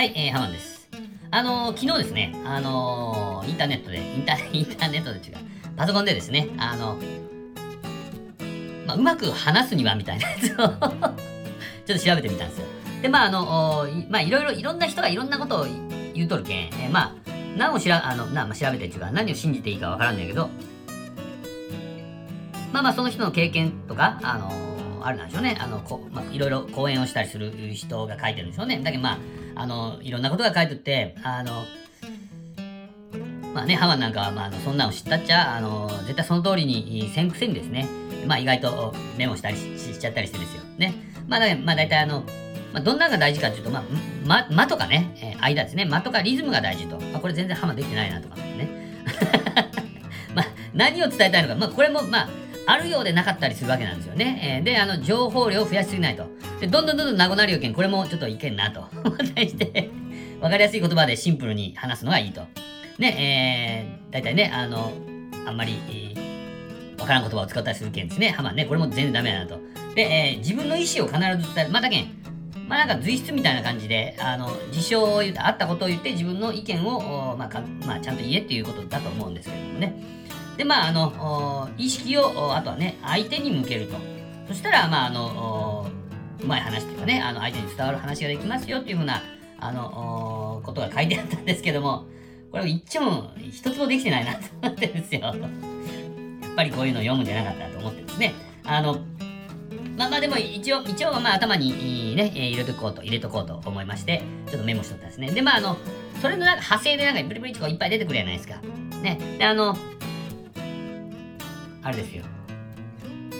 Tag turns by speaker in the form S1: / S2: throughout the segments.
S1: はい、えー、ハマンです。あのー、昨日ですね、あのー、インターネットで、インター、インターネットで違う、パソコンでですね、あの、まあ、うまく話すにはみたいなやつを ちょっと調べてみたんですよ。で、まあ、あの、まあ、いろいろ、いろんな人がいろんなことを言うとるけん、えー、まあ、何をしら、あの、な、まあ、調べてっていうか、何を信じていいかわからんだけど、まあまあ、その人の経験とか、あのあるなんでしょうね。あの、こまあ、いろいろ講演をしたりする人が書いてるんでしょうね。だけどまあ、あの、いろんなことが書いてって、あの、まあね、ハマなんかは、まあ、そんなの知ったっちゃ、あの、絶対その通りにせんくせにですね、まあ意外とメモしたりしちゃったりしてですよ。ね。まあ、だまあ大体あの、まあ、どんなのが大事かというと、まあ、ま、間とかね、えー、間ですね。間とかリズムが大事と。まあ、これ全然ハマできてないなとかね。まあ、何を伝えたいのか。まあ、これも、まあ、あるようでなかったりするわけなんですよね。えー、で、あの、情報量を増やしすぎないと。で、どんどんどんどんなくなるよけん、これもちょっといけんなと。対して、わかりやすい言葉でシンプルに話すのがいいと。ね、えー、だいたいね、あの、あんまり、えー、わからん言葉を使ったりするけんですね。はまね、これも全然ダメだなと。で、えー、自分の意思を必ず伝える。またけん、まあなんか随筆みたいな感じで、あの、事象を言って、あったことを言って自分の意見を、まあか、まあ、ちゃんと言えっていうことだと思うんですけれどもね。で、まあ、あの、意識を、あとはね、相手に向けると。そしたら、まあ、あの、うまい話というかね、あの、相手に伝わる話ができますよっていうふうな、あの、ことが書いてあったんですけども、これ一丁も、一つもできてないなと思ってるんですよ。やっぱりこういうの読むんじゃなかったと思ってですね。あの、まあまあでも一応、一応まあ頭にね、入れとこうと、入れとこうと思いまして、ちょっとメモしとったんですね。で、まああの、それのなんか派生でなんかブリブリとかいっぱい出てくるじゃないですか。ね。で、あの、あれですよ。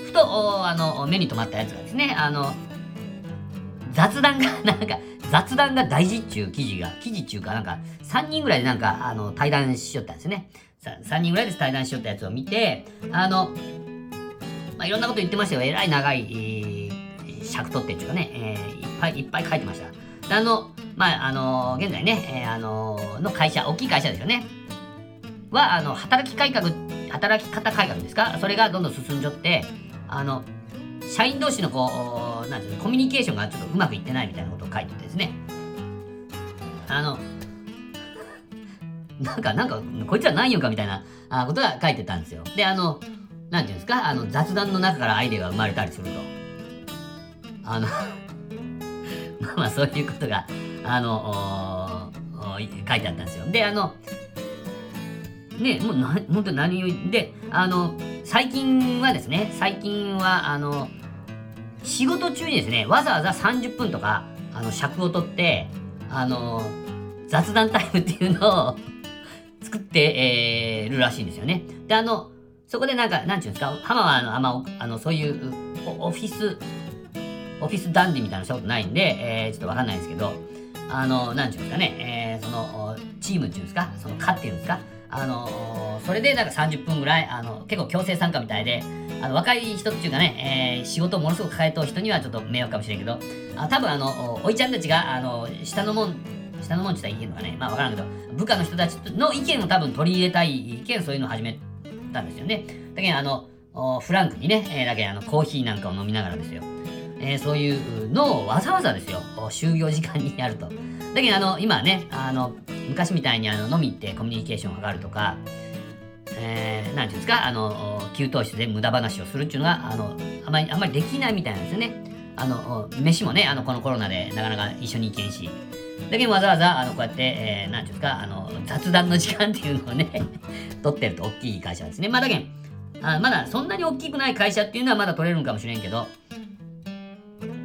S1: ふと、あの、目に留まったやつがですね、あの、雑談が、なんか、雑談が大事っちゅう記事が、記事っちゅうか、なんか、3人ぐらいでなんか、あの、対談しよったんですね。3人ぐらいで対談しよったやつを見て、あの、まあ、いろんなこと言ってましたよ。えらい長い、えー、尺取ってっていうかね、えー、いっぱいいっぱい書いてました。あの、まあ、あの、現在ね、えー、あの、の会社、大きい会社ですよね。は、あの、働き改革働き方改革ですか？それがどんどん進んじゃって、あの、社員同士のこう、なんていう、コミュニケーションがちょっとうまくいってないみたいなことを書いててですね。あの、なんか、なんか、こいつは何よかみたいなあことが書いてたんですよ。で、あの、なんていうんですか、あの、雑談の中からアイデアが生まれたりすると。あの まあまあ、そういうことが、あの、書いてあったんですよ。で、あの、ね、もうな、本当何を、で、あの、最近はですね、最近は、あの、仕事中にですね、わざわざ30分とか、あの、尺を取って、あの、雑談タイムっていうのを 作って、えー、るらしいんですよね。で、あの、そこでなんか、なんていうんですか、浜はあの、あんま、あの、そういうオフィス、オフィスダンディみたいなしたことないんで、えー、ちょっとわかんないですけど、あの、なんていうんですかね、えー、その、チームっていうんですか、その、課っていうんですか、あのそれでなんか30分ぐらい、あの、結構強制参加みたいで、あの、若い人っていうかね、えー、仕事をものすごく抱えと人にはちょっと迷惑かもしれんけど、あ多分あの、おいちゃんたちが、あの、下のもん、下のもんって言ったらいいのかね、まあわからんけど、部下の人たちの意見を多分取り入れたい意見、そういうのを始めたんですよね。だけど、あの、フランクにね、えー、だけあの、コーヒーなんかを飲みながらですよ。えー、そういうのをわざわざですよ、就業時間にやると。だけど、あの、今ね、あの、昔みたいにあの飲み行ってコミュニケーションを図るとか、えー、ていうんですか、あの、給湯室で無駄話をするっていうのが、あの、あまり、あまりできないみたいなんですよね。あの、飯もね、あの、このコロナでなかなか一緒に行けんし。だけどわざわざ、あの、こうやって、えー、なんていうんですか、あの、雑談の時間っていうのをね 取ってると大きい会社ですね。まあ、だけん、あまだそんなに大きくない会社っていうのはまだ取れるんかもしれんけど、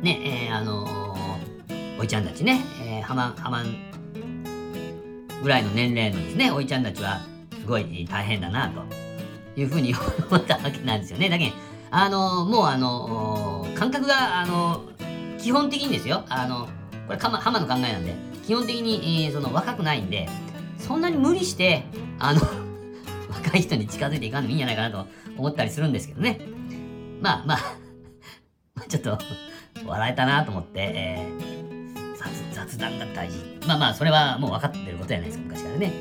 S1: ね、えー、あのー、おいちゃんたちね、えー、はま、はまんぐらいの年齢のですね、おいちゃんたちは、すごい大変だな、というふうに 思ったわけなんですよね。だけど、あの、もうあの、感覚が、あの、基本的にですよ、あの、これ、浜の考えなんで、基本的に、えー、その、若くないんで、そんなに無理して、あの 若い人に近づいていかんでもいいんじゃないかなと思ったりするんですけどね。まあまあちょっと笑えたなと思って、えー雑談が大事。まあまあ、それはもう分かってることじゃないですか、昔からね。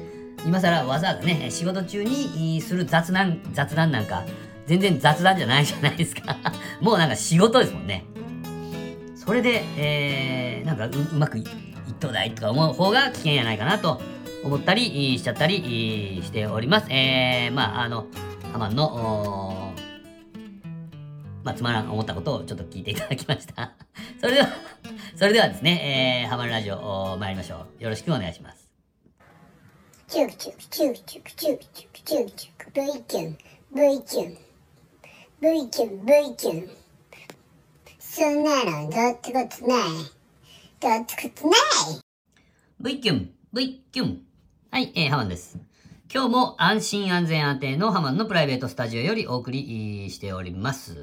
S1: 今更わざわざね、仕事中にする雑談、雑談なんか、全然雑談じゃないじゃないですか。もうなんか仕事ですもんね。それで、えー、なんかううまくいっとうだいとか思う方が危険やないかなと思ったりしちゃったりしております。えー、まあ、あの、ハマンの、まあ、つまらん思ったことをちょっと聞いていただきました。それでは、それではですね、えー、ハマンラジオ参りましょう。よろしくお願いします。チュクチュクチュクチュクチュクチュクチュクチュク V キュン V キュン V キュン V キュンそんなのどってことないどってことない V キュン V キュンはい、えー、ハマンです。今日も安心安全安定のハマンのプライベートスタジオよりお送りしております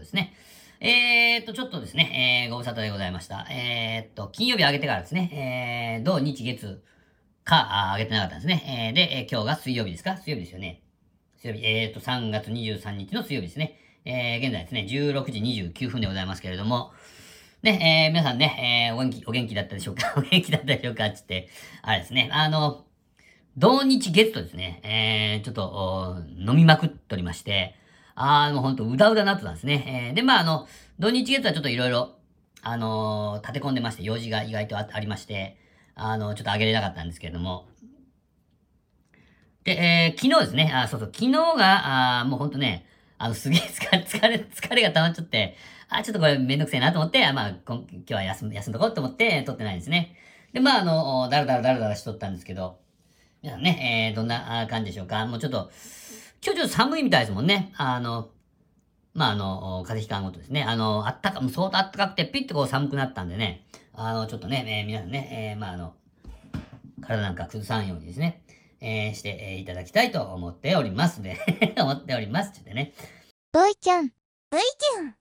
S1: ですね。えー、っと、ちょっとですね、えー、ご無沙汰でございました。えー、っと、金曜日上げてからですね、えー、土日月か、上げてなかったんですね。えー、で、えー、今日が水曜日ですか？水曜日ですよね。水曜日、えー、っと、3月23日の水曜日ですね。えー、現在ですね、16時29分でございますけれども、ね、えー、皆さんね、えー、お元気、お元気だったでしょうか？お元気だったでしょうか？っつって、あれですね、あの、同日月とですね、えー、ちょっと、飲みまくっておりまして、あー、もうほんと、うだうだなってたんですね。えー、で、まあ、あの、同日月はちょっといろいろ、あのー、立て込んでまして、用事が意外とありまして、あの、ちょっとあげれなかったんですけれども。で、えー、昨日ですね、あ、そうそう、昨日が、あもうほんとね、あの、すげえ 疲れ、疲れ、疲れが溜まっちゃって、あ、ちょっとこれめんどくせえなと思って、あまあ、今日は休ん休んどこうと思って撮ってないんですね。で、まあ、あの、だらだらだらだらしとったんですけど、皆さんね、えー、どんな感じでしょうかもうちょっと、今日ちょっと寒いみたいですもんね。あの、まあ、あの、風邪ひかんごとですね。あの、あったか、もう相当あったかくて、ピッとこう寒くなったんでね。あの、ちょっとね、えー、皆さんね、えー、まあ、あの、体なんか崩さんようにですね、えー、して、えー、いただきたいと思っておりますで、思っておりますってね。
S2: ボイちゃん、ボイちゃん。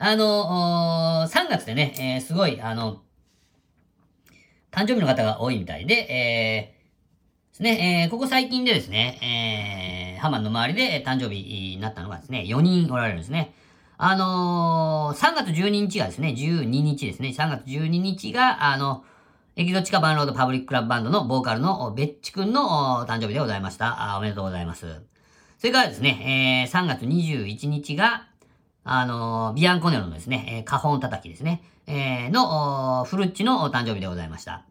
S1: あの、3月でね、えー、すごい、あの、誕生日の方が多いみたいで、えー、ですね、えー、ここ最近でですね、えー、ハマンの周りで誕生日になったのがですね、4人おられるんですね。あのー、3月12日がですね、12日ですね、3月12日が、あの、エキゾチカバンロードパブリッククラブバンドのボーカルのベッチ君の誕生日でございました。おめでとうございます。それからですね、えー、3月21日が、あのー、ビアンコネロのですね、えー、カホン叩きですね、えー、の、フルッチの誕生日でございました。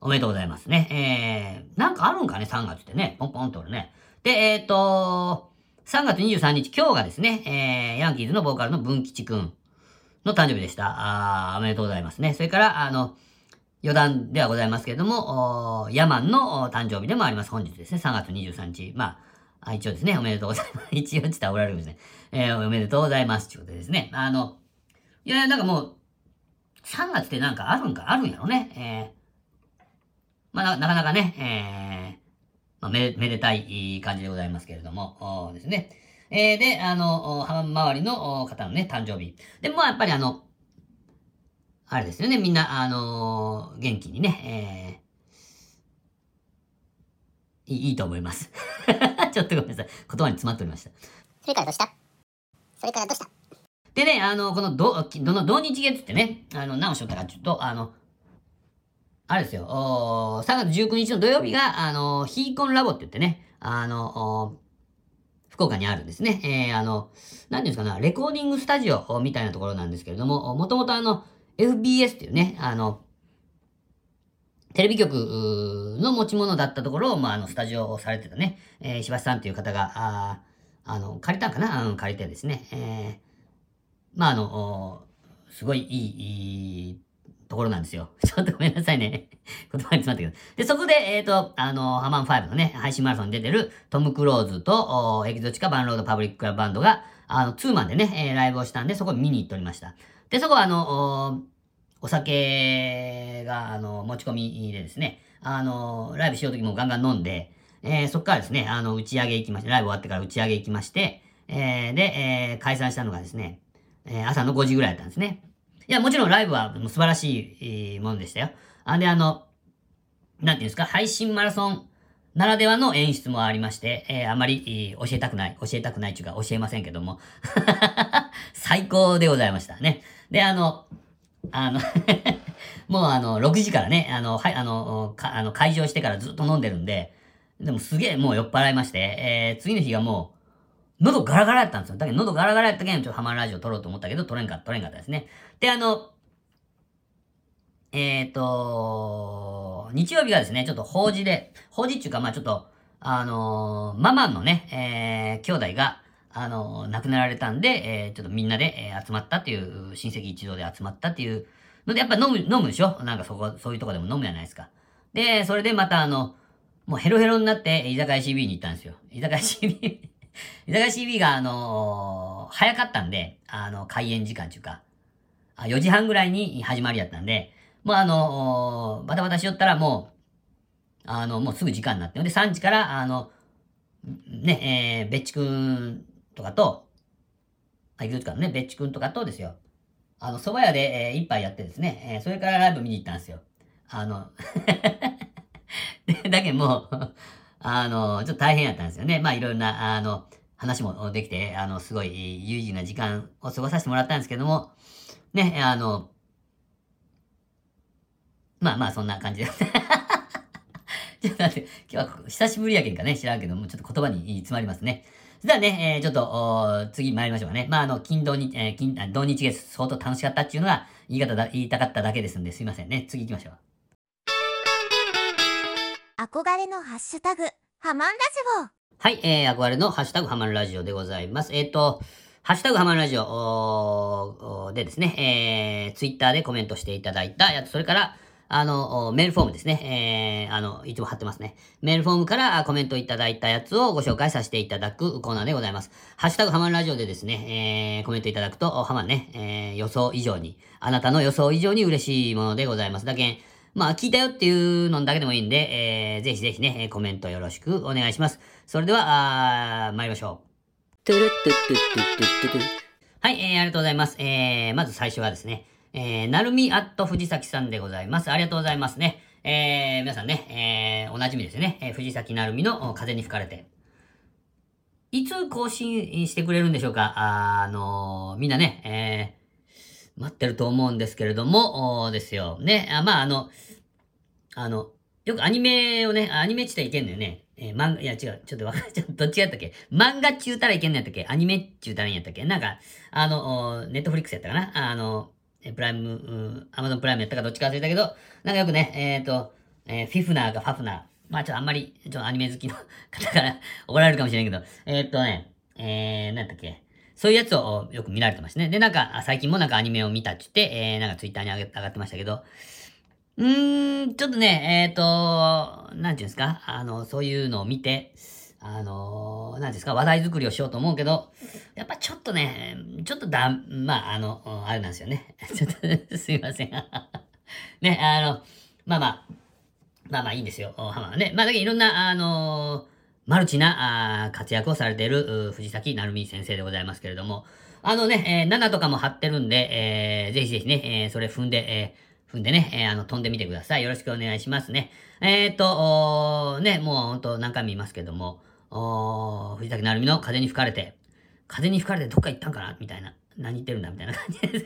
S1: おめでとうございますね。えー、なんかあるんかね、3月ってね。ポンポンとるね。で、えっ、ー、と、3月23日、今日がですね、えー、ヤンキーズのボーカルの文吉くんの誕生日でした。あおめでとうございますね。それから、あの、余談ではございますけれども、おヤマンの誕生日でもあります。本日ですね、3月23日。まあ、あ一応ですね、おめでとうございます。一応って言おられるんですね。えー、おめでとうございます。ということでですね。あの、いや、なんかもう、3月ってなんかあるんか、あるんやろね。えーまあ、なかなかね、えー、まあ、め、めでたい感じでございますけれども、ですね。えー、で、あの、半周りの方のね、誕生日。で、まあ、やっぱりあの、あれですよね、みんな、あのー、元気にね、えー、いいいと思います。ちょっとごめんなさい。言葉に詰まっておりました。
S2: それからどうした？それからどうした？
S1: でね、あの、このど、どの、同日月ってね、あの、何をしよったかちょっと、あの、あれですよ、3月19日の土曜日が、あの、ヒーコンラボって言ってね、あの、福岡にあるんですね。えー、あの、何ですかな、レコーディングスタジオみたいなところなんですけれども、もともとあの、FBS っていうね、あの、テレビ局の持ち物だったところを、まあ、あの、スタジオをされてたね、えー、石橋さんという方が、ああの、借りたんかな？うん、借りてですね、えー、まあ、あの、すごい、いいところなんですよ。ちょっとごめんなさいね。言葉に詰まったけど。で、そこで、えっ、ー、と、あの、ハマン5のね、配信マラソンに出てるトム・クローズと、エキゾチカ・バンロード・パブリック・クラブ・バンドが、あの、ツーマンでね、えー、ライブをしたんで、そこ見に行っておりました。で、そこは、あの、お酒が、あの、持ち込みでですね、あの、ライブしようときもガンガン飲んで、えー、そこからですね、あの、打ち上げ行きまして、ライブ終わってから打ち上げ行きまして、えー、で、えー、解散したのがですね、え、朝の5時ぐらいだったんですね。いや、もちろんライブは素晴らしいものでしたよ。あで、あの、なんていうんですか、配信マラソンならではの演出もありまして、えー、あまり、え教えたくない、教えたくないっていうか教えませんけども、最高でございましたね。で、あの、あの もうあの、6時からね、あの、はい、あの、かあの会場してからずっと飲んでるんで、でもすげえもう酔っ払いまして、えー、次の日がもう、喉ガラガラやったんですよ。だけど喉ガラガラやったけん、ちょっとハマるラジオ撮ろうと思ったけど、撮れんかった、撮れんかったですね。で、あの、えっ、と、日曜日がですね、ちょっと法事で、法事っていうか、まあちょっと、あのーママのね、えー、兄弟が、あのー亡くなられたんで、えーちょっとみんなで、えー集まったっていう、親戚一同で集まったっていうので、やっぱ飲む、飲むでしょ？なんかそこ、そういうとこでも飲むじゃないですか。で、それでまたあの、もうヘロヘロになって、居酒屋 CB に行ったんですよ。居酒屋 CB、居酒屋 CB があのー早かったんで、あの、開演時間っていうか、4時半ぐらいに始まりやったんで、もうあのーバタバタしよったらもう、あの、もうすぐ時間になって。で、3時から、あの、ね、えー、べっちくんとかと、あ、いくつかのね、べっちくんとかとですよ。あの、蕎麦屋で、えー一杯やってですね、えーそれからライブ見に行ったんですよ。あの、だけどもう、あの、ちょっと大変やったんですよね。まあ、いろんな、あの、話もできて、あの、すごい有意義な時間を過ごさせてもらったんですけども、ね、あの、まあまあ、そんな感じです。ちょっと待って、今日は久しぶりやけんかね、知らんけども、ちょっと言葉に詰まりますね。それではね、えーちょっと、おー次参りましょうかね。まあ、あの、金土日、えー金、土日月相当楽しかったっていうのが言い方だ、言いたかっただけですんで、すいませんね。次行きましょう。
S2: 憧れのハッシュタグ、ハマンラジオ。
S1: はい、えー、憧れのハッシュタグハマるラジオでございます。えっ、と、ハッシュタグハマるラジオでですね、えー、ツイッターでコメントしていただいたやつ、それから、あの、メールフォームですね。えー、あの、いつも貼ってますね。メールフォームからコメントいただいたやつをご紹介させていただくコーナーでございます。ハッシュタグハマるラジオでですね、えー、コメントいただくと、ハマるね、えー、予想以上に、あなたの予想以上に嬉しいものでございます。だけん、まあ、聞いたよっていうのだけでもいいんで、えー、ぜひぜひね、コメントよろしくお願いします。それでは、あ参りましょう。はい、えー、ありがとうございます。えー、まず最初はですね、えー、なるみアット藤崎さんでございます。ありがとうございますね。えー、皆さんね、えー、おなじみですね、えー、藤崎なるみの風に吹かれて。いつ更新してくれるんでしょうかああのーみんなね、えー、待ってると思うんですけれども、ですよ。ね、あまあ、あの、あの、よくアニメをね、アニメって言ったらいけんのよね。えー漫画、いや違う、ちょっとわかんない。ちょっとどっちやったっけ？漫画っちゅうたらいけんのやったっけ？アニメっちゅうたらいいんやったっけ？なんか、あの、ネットフリックスやったかな？あの、プライム、うアマゾンプライムやったかどっちか忘れたけど、なんかよくね、えっ、と、えーフィフナーかファフナー。まあちょっとあんまり、ちょっとアニメ好きの方から 怒られるかもしれんけど、えっ、とね、えー、なんやったっけ？そういうやつをよく見られてましたね。で、なんか、最近もなんかアニメを見たって言って、えー、なんかツイッターに上げ上がってましたけど、うーん、ちょっとね、えっ、と、なんていうんですか、あの、そういうのを見て、あの、なんですか、話題作りをしようと思うけど、やっぱちょっとね、ちょっとだ、まあ、あの、あれなんですよね。ちょっと、すいません。ね、あの、まあまあ、まあまあいいんですよ、ハマはね。まあだけどいろんな、あのマルチな活躍をされている藤崎成美先生でございますけれども、あのね、えー7とかも貼ってるんで、えーぜひぜひね、えーそれ踏んで、えー踏んでね、えーあの、飛んでみてください。よろしくお願いしますね。えっ、と、ね、もうほんと何回も言いますけども、藤崎成美の風に吹かれて、風に吹かれてどっか行ったんかな？みたいな。何言ってるんだ？みたいな感じです。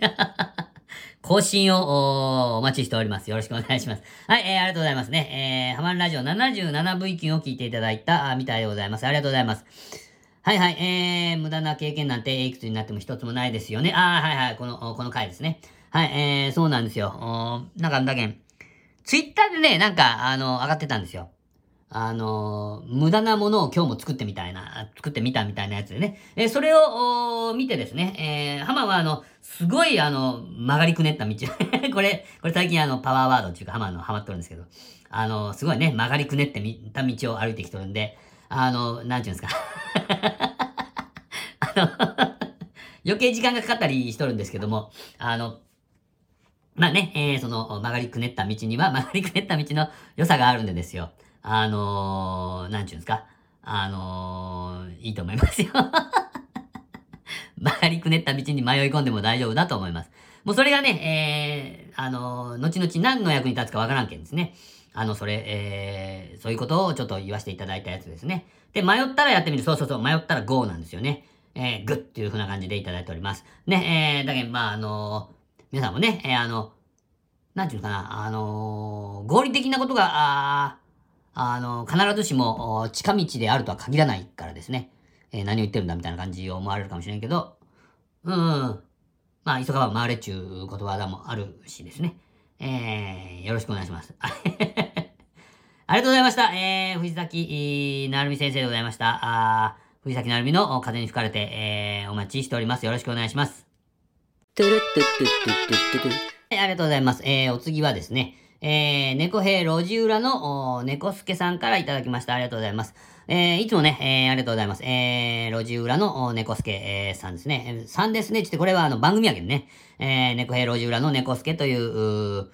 S1: 更新をお待ちしております。よろしくお願いします。はい、えー、ありがとうございますね。えー、ハマンラジオ 77V 級を聞いていただいたみたいでございます。ありがとうございます。はいはい、えー、無駄な経験なんていくつになっても一つもないですよね。あー、はいはい、この、この回ですね。はい、えー、そうなんですよ。おなんか、だけん、ツイッターでね、なんか、あの、上がってたんですよ。あの、無駄なものを今日も作ってみたいな、作ってみたみたいなやつでね。えーそれを見てですね、えー、ハはあの、すごいあの、曲がりくねった道。これ、これ最近あの、パワーワードっていうかハマのハマっとるんですけど、あの、すごいね、曲がりくねってみた道を歩いてきとるんで、あの、なんていうんですか。あの、余計時間がかかったりしとるんですけども、あの、まあね、えー、その曲がりくねった道には曲がりくねった道の良さがあるんでですよ。あのー、なんちゅうんですか？あのー、いいと思いますよ。曲がりくねった道に迷い込んでも大丈夫だと思います。もうそれがね、えー、あのー、後々何の役に立つかわからんけんですね。あの、それ、えー、そういうことをちょっと言わせていただいたやつですね。で、迷ったらやってみる。そうそうそう、迷ったら GO なんですよね。えー、グッっていう風な感じでいただいております。ね、えー、だけど、まあ、あのー皆さんもね、えーあの、なんていうのかな、あのー合理的なことが、あーあの必ずしも近道であるとは限らないからですね。えー何を言ってるんだみたいな感じを思われるかもしれんけど、うん、まあ、急がば回れっちゅうことわざもあるしですね。えー、よろしくお願いします。ありがとうございました。えー、藤崎、なるみ先生でございました。あ藤崎なるみの風に吹かれて、えー、お待ちしております。よろしくお願いします。トゥルットゥットゥットトトありがとうございます。えー、お次はですね、えー、猫兵路地裏の猫助さんからいただきました。ありがとうございます。えー、いつもね、えー、ありがとうございます。えー、路地裏の猫助、えー、さんですね。さんですね。ちょっとこれはあの番組やけどね。えー、猫兵路地裏の猫助という、う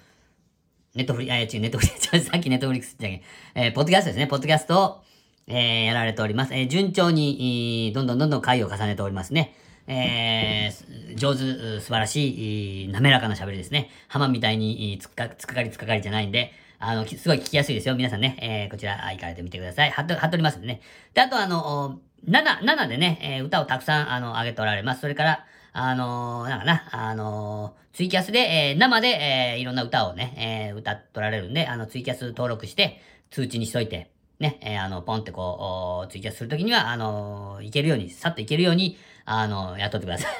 S1: ネットフリ、あ、違う、ネットフリ、さっきネットフリックスじゃけえー、ポッドキャストですね。ポッドキャストを、えー、やられております。えー、順調に、どんどんどんどん回を重ねておりますね。えー、上手、素晴らしい、滑らかな喋りですね。浜みたいに、つっか、つっかかりつっかかりじゃないんで、あの、すごい聞きやすいですよ。皆さんね、えー、こちら、行かれてみてください。貼っと、貼っておりますんでね。で、あとあの、7、7でね、えー、歌をたくさん、あの、上げておられます。それから、あのー、なんかな、あのー、ツイキャスで、えー、生で、えー、いろんな歌をね、えー、歌っとられるんで、あの、ツイキャス登録して、通知にしといて、ね、えー、あの、ポンってこう、ツイキャスするときには、あのー、いけるように、さっといけるように、あのー、やっとってください。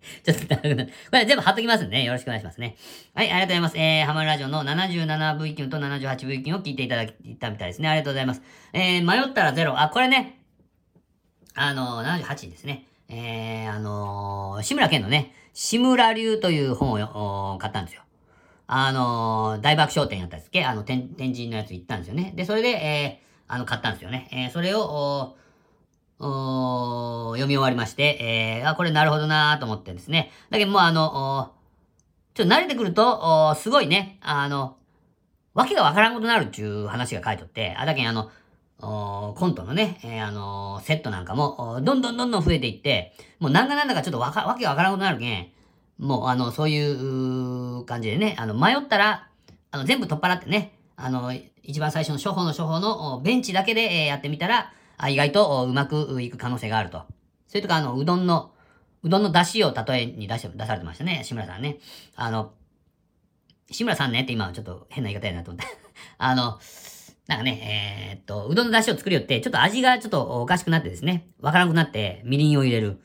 S1: ちょっと、これ全部貼っときますんでね、よろしくお願いしますね。はい、ありがとうございます。えー、ハマるラジオの 77V 級と 78V 級を聞いていただいたみたいですね。ありがとうございます。えー、迷ったらゼロ。あ、これね、あのー、78ですね。えー、あのー、志村けんのね、志村流という本を買ったんですよ。あのー、大爆笑展やったんですっけ？あの、天、天神のやつ行ったんですよね。で、それで、えー、あの、買ったんですよね。えー、それを、お読み終わりまして、えー、あ、これなるほどなーと思ってですね。だけどもうあの、ちょっと慣れてくると、すごいね、あの、わけがわからんことになるっていう話が書いとって、あ、だけあの、コントのね、えー、あのー、セットなんかも、どんどんどんどん増えていって、もうなんかなんだかちょっとわか、わけがわからんことになるけん、もう、あの、そういう感じでね、あの、迷ったら、あの、全部取っ払ってね、あの、一番最初の処方の処方のベンチだけで、やってみたら、意外とうまくいく可能性があると。それとか、あの、うどんの、うどんの出汁を例えに出して、出されてましたね、志村さんね。あの、志村さんねって今ちょっと変な言い方やなと思って。あの、なんかね、えー、っと、うどんの出汁を作るよって、ちょっと味がちょっとおかしくなってですね、わからなくなって、みりんを入れる。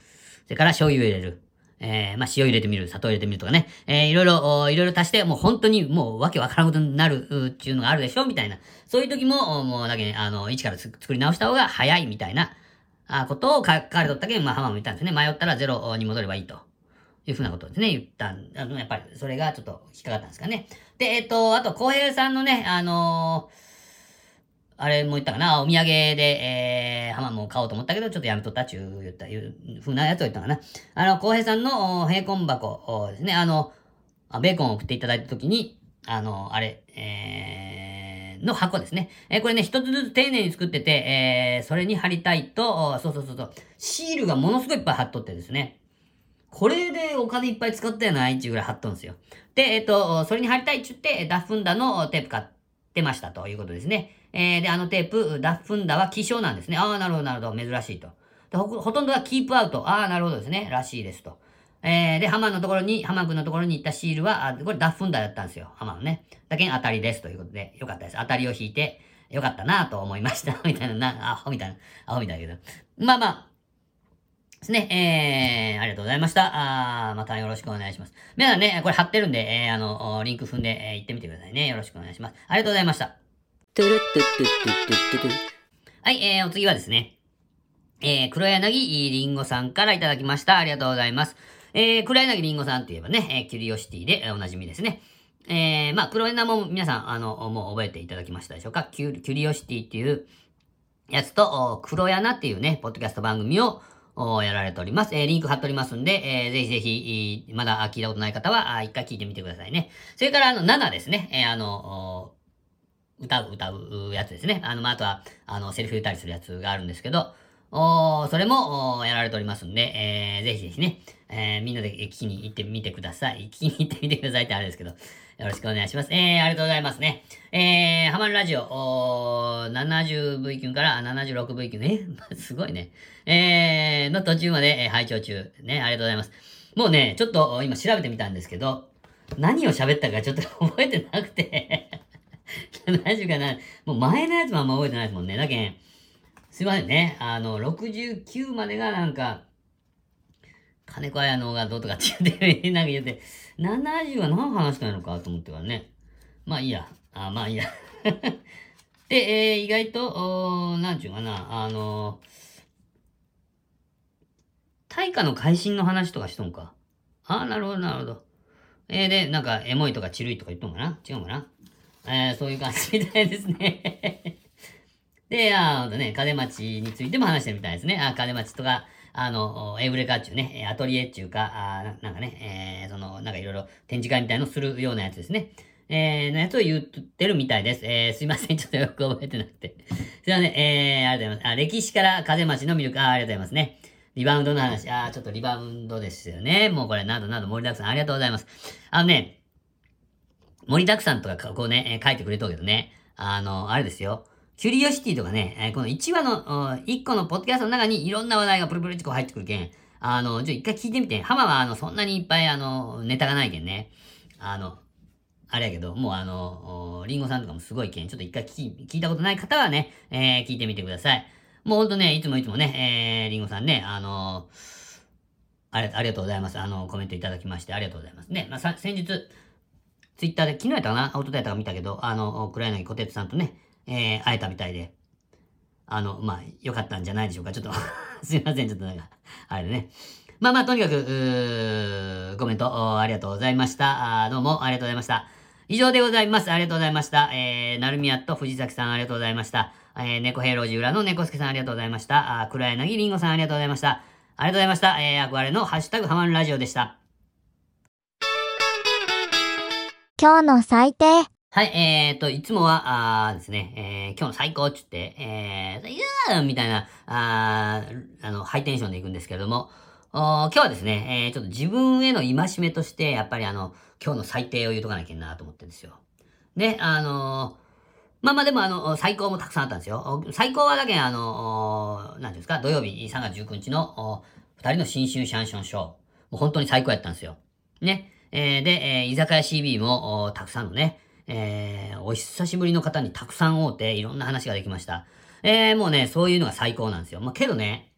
S1: それから醤油を入れる。えー、まあ、塩入れてみる、砂糖入れてみるとかね、えー、いろいろ、いろいろ足して、もう本当にもうわけわからんことになるっていうのがあるでしょみたいな。そういう時も、もうだけ、あの、一から作り直した方が早いみたいな、あことを書かれとったけん、まあ、浜も言ったんですね。迷ったらゼロに戻ればいいと。いうふうなことですね、言ったん、あの、やっぱり、それがちょっと引っかかったんですかね。で、えっ、ー、と、あと、浩平さんのね、あのーあれも言ったかな、お土産で、えー、ハマも買おうと思ったけど、ちょっとやめとったっちゅう、言った、いう風なやつを言ったかな？あの、浩平さんの、平根箱ですね、あの、ベーコンを送っていただいたときに、あの、あれ、えー、の箱ですね。えー、これね、一つずつ丁寧に作ってて、えー、それに貼りたいと、そうそうそうそう、シールがものすごいいっぱい貼っとってですね。これでお金いっぱい使ったよな、一ぐらい貼っとんですよ。で、えっ、ー、と、それに貼りたいっちゅって、ダッフンダのテープ買ってましたということですね。えー、で、あのテープ、ダッフンダは希少なんですね。ああ、なるほど、なるほど、珍しいと。でほ、ほとんどはキープアウト。ああ、なるほどですね。らしいですと。えー、で、ハマのところに、ハマ君のところに行ったシールは、あこれダッフンダだったんですよ。ハマのね。だけん当たりですということで、よかったです。当たりを引いて、よかったなと思いました。みたいな、な、アホみたいな、アホみたいだけど。まあまあ、ですね。えー、ありがとうございました。あまたよろしくお願いします。皆さんね、これ貼ってるんで、えー、あの、リンク踏んで、えー、行ってみてくださいね。よろしくお願いします。ありがとうございました。トゥルットゥトゥトゥトゥトゥはい、えー、お次はですね、えー、黒柳りんごさんからいただきました。ありがとうございます。えー、黒柳りんごさんといえばね、えー、キュリオシティで、おなじみですね。えー、まあ、黒柳も皆さん、あの、もう覚えていただきましたでしょうか。キュキュリオシティっていうやつと、黒柳っていうね、ポッドキャスト番組を、やられております。えー、リンク貼っておりますんで、えー、ぜひぜひ、まだ聞いたことない方は、一回聞いてみてくださいね。それから、あの、7ですね。えー、あの、歌う、歌うやつですね。あの、まあ、あとは、あの、セリフ言ったりするやつがあるんですけど、おそれも、やられておりますんで、えー、ぜひぜひね、えー、みんなで聞きに行ってみてください。聞きに行ってみてくださいってあれですけど、よろしくお願いします。えー、ありがとうございますね。えー、ハマるラジオ、お 70V 級から 76V 級ね、すごいね。えー、の途中まで、えー、拝聴中。ね、ありがとうございます。もうね、ちょっと今調べてみたんですけど、何を喋ったかちょっと覚えてなくて 何時かな？もう前のやつもあんま覚えてないですもんね。だけん、すいませんね。あの、69までがなんか、金子綾乃がどうとかって言って、なんか言って、70は何話したのかと思ってからね。まあいいや。あまあいいや。で、えー、意外と、おなんちゅうかな、あの大化の改新の話とかしとんか。ああ、なるほど、なるほど。えー、で、なんか、エモいとかチルいとか言っとんかな？違うかな？えー、そういう感じみたいですね。で、あほんとね、金町についても話してるみたいですね。あ金町とか、あの、エブレカっちゅうね、アトリエっちゅうか、あなんかね、えー、その、なんかいろいろ展示会みたいのするようなやつですね。えー、のやつを言ってるみたいです。えー、すいません。ちょっとよく覚えてなくて。すいません。えー、ありがとうございます。あ、歴史から風町の魅力、あ、ありがとうございますね。リバウンドの話。あ、ちょっとリバウンドですよね。もうこれ、などなど盛りだくさん、ありがとうございます。あのね、盛りだくさんとかこうね、書いてくれとうけどね、あの、あれですよ。キュリオシティとかね、えこの1話の、1個のポッドキャストの中にいろんな話題がプルプルってこう入ってくるけん、あの、ちょっと一回聞いてみて。ハマはあの、そんなにいっぱいあの、ネタがないけんね。あの、あれやけど、もうあの、リンゴさんとかもすごいけん、ちょっと一回聞、聞いたことない方はね、えー、聞いてみてください。もうほんとね、いつもいつもね、えー、リンゴさんね、あのありありがとうございます。あの、コメントいただきましてありがとうございますね。まあ、先日、ツイッターで、昨日やったかな？アウトドアやったか見たけど、あの、黒柳小鉄さんとね、えー、会えたみたいで、あの、まあ、良かったんじゃないでしょうか。ちょっと すいません、ちょっとなんか、あれね。まあまあ、とにかく、コメントありがとうございました。どうもありがとうございました。以上でございます。ありがとうございました。えー、なるみやと藤崎さんありがとうございました。えー、猫平路地裏の猫助さんありがとうございました。あ黒柳りんごさんありがとうございました。ありがとうございました。えー、憧れのハッシュタグハマンラジオでした。
S2: 今日の最低。
S1: はい、えーと、いつもは、あですね、えー、今日の最高って言って、えー、いやーみたいな、ああの、ハイテンションでいくんですけれども、今日はですね、えー、ちょっと自分への戒めとして、やっぱりあの、今日の最低を言うとかなきゃなと思ってるんですよ。で、あのまあまあでもあの、最高もたくさんあったんですよ。最高はだけあの、なんですか、土曜日3月19日の2人の新春シャンションショー。もう本当に最高やったんですよ。ね。えー、で、え、居酒屋 CB もたくさんのね、えー、お久しぶりの方にたくさん会うていろんな話ができました。えー、もうね、そういうのが最高なんですよ。まあ、けどね、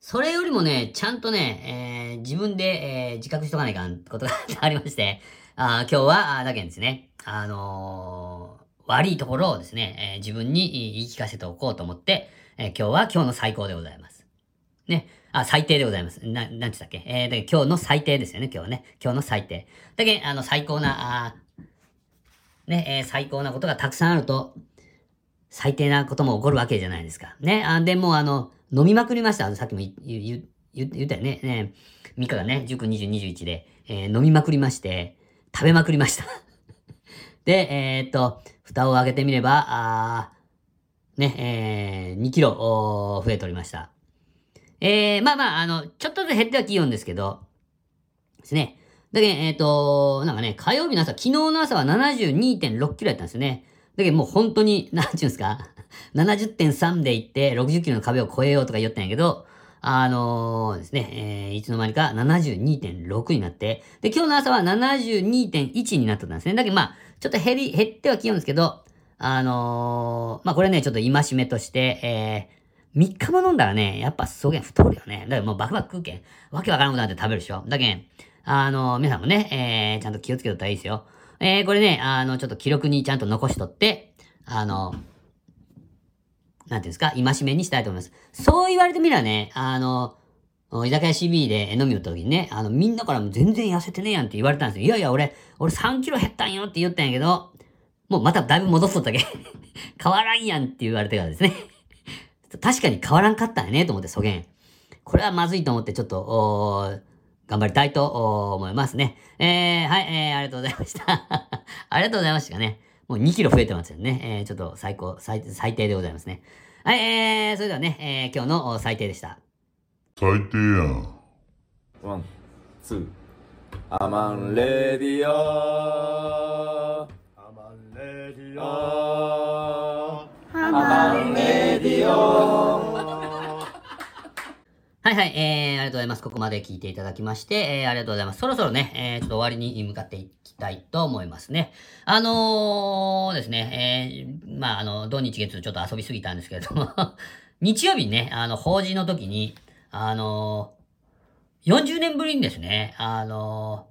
S1: それよりもね、ちゃんとね、えー、自分で、えー、自覚しとかないかんってことがありまして、あ今日は、あだけですね、あのー、悪いところをですね、え、自分に言い聞かせておこうと思って、え、今日は今日の最高でございます。ね。あ、最低でございます。な、なんつったっけ？えー、だ今日の最低ですよね、今日はね。今日の最低。だけあの、最高な、あね、えー、最高なことがたくさんあると、最低なことも起こるわけじゃないですか。ね。あ、でもあの、飲みまくりました。あのさっきも言、言、言言ったよね。ね。3日がね、19、20、21で、えー、飲みまくりまして、食べまくりました で、えー、っと、蓋を開けてみれば、あね、えー、2キロ、増えておりました。えー、まあまあ、あの、ちょっとずつ減ってはきよんですけど、ですね。だけど、えっ、ー、と、なんかね、火曜日の朝、昨日の朝は72.6キロやったんですよね。だけどもう本当に、なんちゅうんですか、70.3で行って60キロの壁を超えようとか言ったんやけど、あのー、ですね、えー、いつの間にか72.6になって、で、今日の朝は72.1になってたんですね。だけどまあ、ちょっと減り、減ってはきよんですけど、あのー、まあこれね、ちょっと戒めとして、えー3日も飲んだらね、やっぱそげん太るよね。だからもうバクバク食うけん。わけわからんことなんて食べるでしょ。だけん、あの、皆さんもね、えー、ちゃんと気をつけとったらいいですよ。えー、これね、あの、ちょっと記録にちゃんと残しとって、あの、なんていうんですか、戒めにしたいと思います。そう言われてみればね、あの、居酒屋 CB で飲みをった時にね、あの、みんなからも全然痩せてねえやんって言われたんですよ。いやいや、俺、俺3キロ減ったんよって言ったんやけど、もうまただいぶ戻っとったけ。変わらんやんって言われてからですね。確かに変わらんかったんやねと思って、そげん。これはまずいと思って、ちょっと、頑張りたいと思いますね。えー、はい、えー、ありがとうございました。ありがとうございましたね。もう2キロ増えてますよね。えー、ちょっと最高、最、最低でございますね。はい、えー、それではね、えー、今日の最低でした。
S3: 最低やん。 One、two。ハマンレディオアマンレディオアマンレディオ
S1: はいはい、えー、ありがとうございます。ここまで聞いていただきまして、えー、ありがとうございます。そろそろね、えー、ちょっと終わりに向かっていきたいと思いますね。あのー、ですね、えー、まあ、あの、土日月ちょっと遊びすぎたんですけれども 日曜日にね、あの、法事の時に、あのー、40年ぶりにですね、あの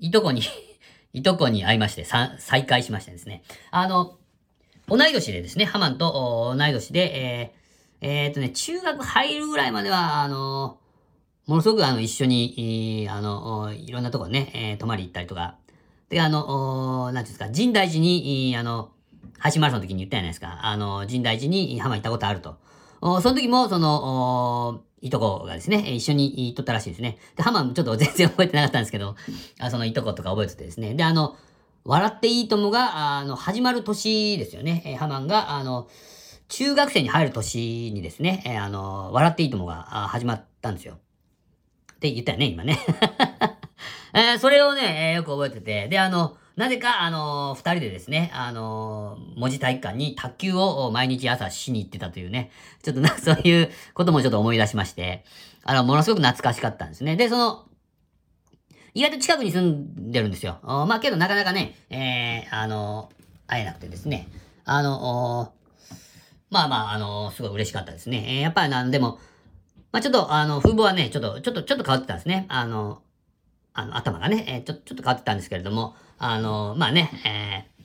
S1: ー、いとこにいとこに会いまして、再会しましてですね。あの、同い年でですね、ハマンと同い年で、えー、えー、っとね、中学入るぐらいまでは、あの、ものすごくあの、一緒に、あの、いろんなとこね、えー、泊まり行ったりとか、で、あの、なんていうんですか、神大寺に、あの、橋マラソンの時に言ったじゃないですか。あの、神大寺に浜行ったことあると。その時も、その、いとこがですね、一緒に行っとったらしいですね。で、ハマちょっと全然覚えてなかったんですけど、あそのいとことか覚えててですね。で、あの、笑っていいともが、あの、始まる年ですよね。えハマンが、あの、中学生に入る年にですね、えあの、笑っていいともが始まったんですよ。って言ったよね、今ね。えー、それをね、えー、よく覚えてて、で、あの、なぜか、あのー、二人でですね、あの、文字体育館に卓球を毎日朝しに行ってたというね、ちょっとな、そういうこともちょっと思い出しまして、あの、ものすごく懐かしかったんですね。で、その、意外と近くに住んでるんですよ。まあけどなかなかね、えー、あの会えなくてですね、あのまあまあ、あのすごい嬉しかったですね。えー、やっぱりなんでも、まあちょっと、あの、風貌はね、ちょっと、ちょっと、ちょっと変わってたんですね。あの、あの、頭がね、えー、ちょ、ちょっと変わってたんですけれども、あの、まあね、えー、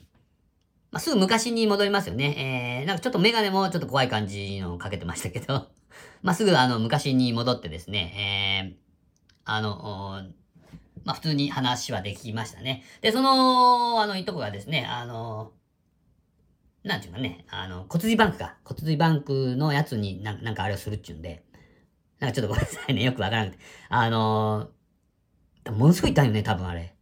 S1: まあ、すぐ昔に戻りますよね。えー、なんかちょっとメガネもちょっと怖い感じのかけてましたけど、まあ、すぐあの、昔に戻ってですね、えー、あの、まあ、普通に話はできましたね。で、その、あの、いとこがですね、あの、なんていうかね、あの、骨髄バンクか。骨髄バンクのやつになんなんかあれをするっちゅうんで、なんかちょっとごめんなさいね、よくわからなくて。あのものすごい痛いよね、多分あれ。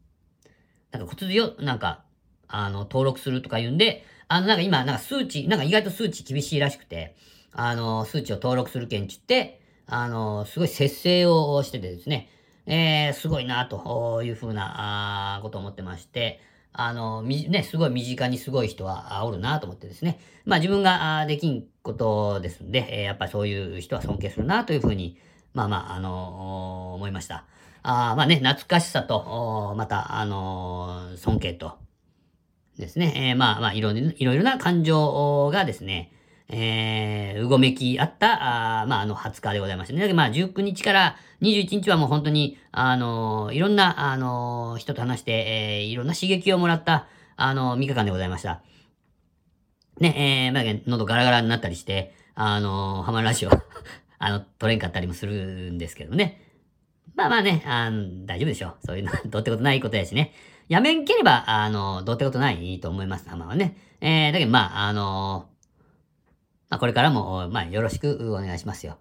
S1: なんか骨髄を、なんか、あの、登録するとか言うんで、あの、なんか今、なんか数値、なんか意外と数値厳しいらしくて、あの、数値を登録する件ちって、あの、すごい節制をしててですね、えー、すごいな、というふうな、あことを思ってまして、あの、ね、すごい身近にすごい人はおるなと思ってですね。まあ自分ができんことですんで、えー、やっぱりそういう人は尊敬するなというふうに、まあまあ、あの思いました。あまあね、懐かしさと、また、あの、尊敬と、ですね、えー、まあまあいろいろな感情がですね、えー、うごめきあった、あまああの20日でございましたね。まあ19日から21日はもう本当に、あのー、いろんな、あのー、人と話して、えー、いろんな刺激をもらった、あのー、3日間でございました。ね、えー、まあ、喉ガラガラになったりして、あのー、ハマラジオ あの、取れんかったりもするんですけどね。まあまあね、あの、大丈夫でしょう。そういうのは、どうってことないことやしね。やめんければ、あの、どうってことないと思います、浜はね。えー、だけどまあ、あのまあ、これからも、まあ、よろしくお願いしますよ。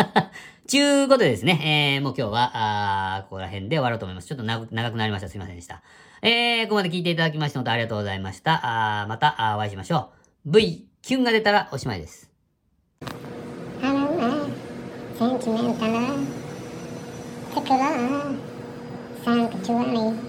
S1: ちゅうことでですね、えー、もう今日は、あここら辺で終わろうと思います。ちょっと長くなりました。すいませんでした。えー、ここまで聞いていただきまして、本当ありがとうございました。あまたあお会いしましょう。V、キュンが出たらおしまいです。センチメンタル。Sekolah Sanctuary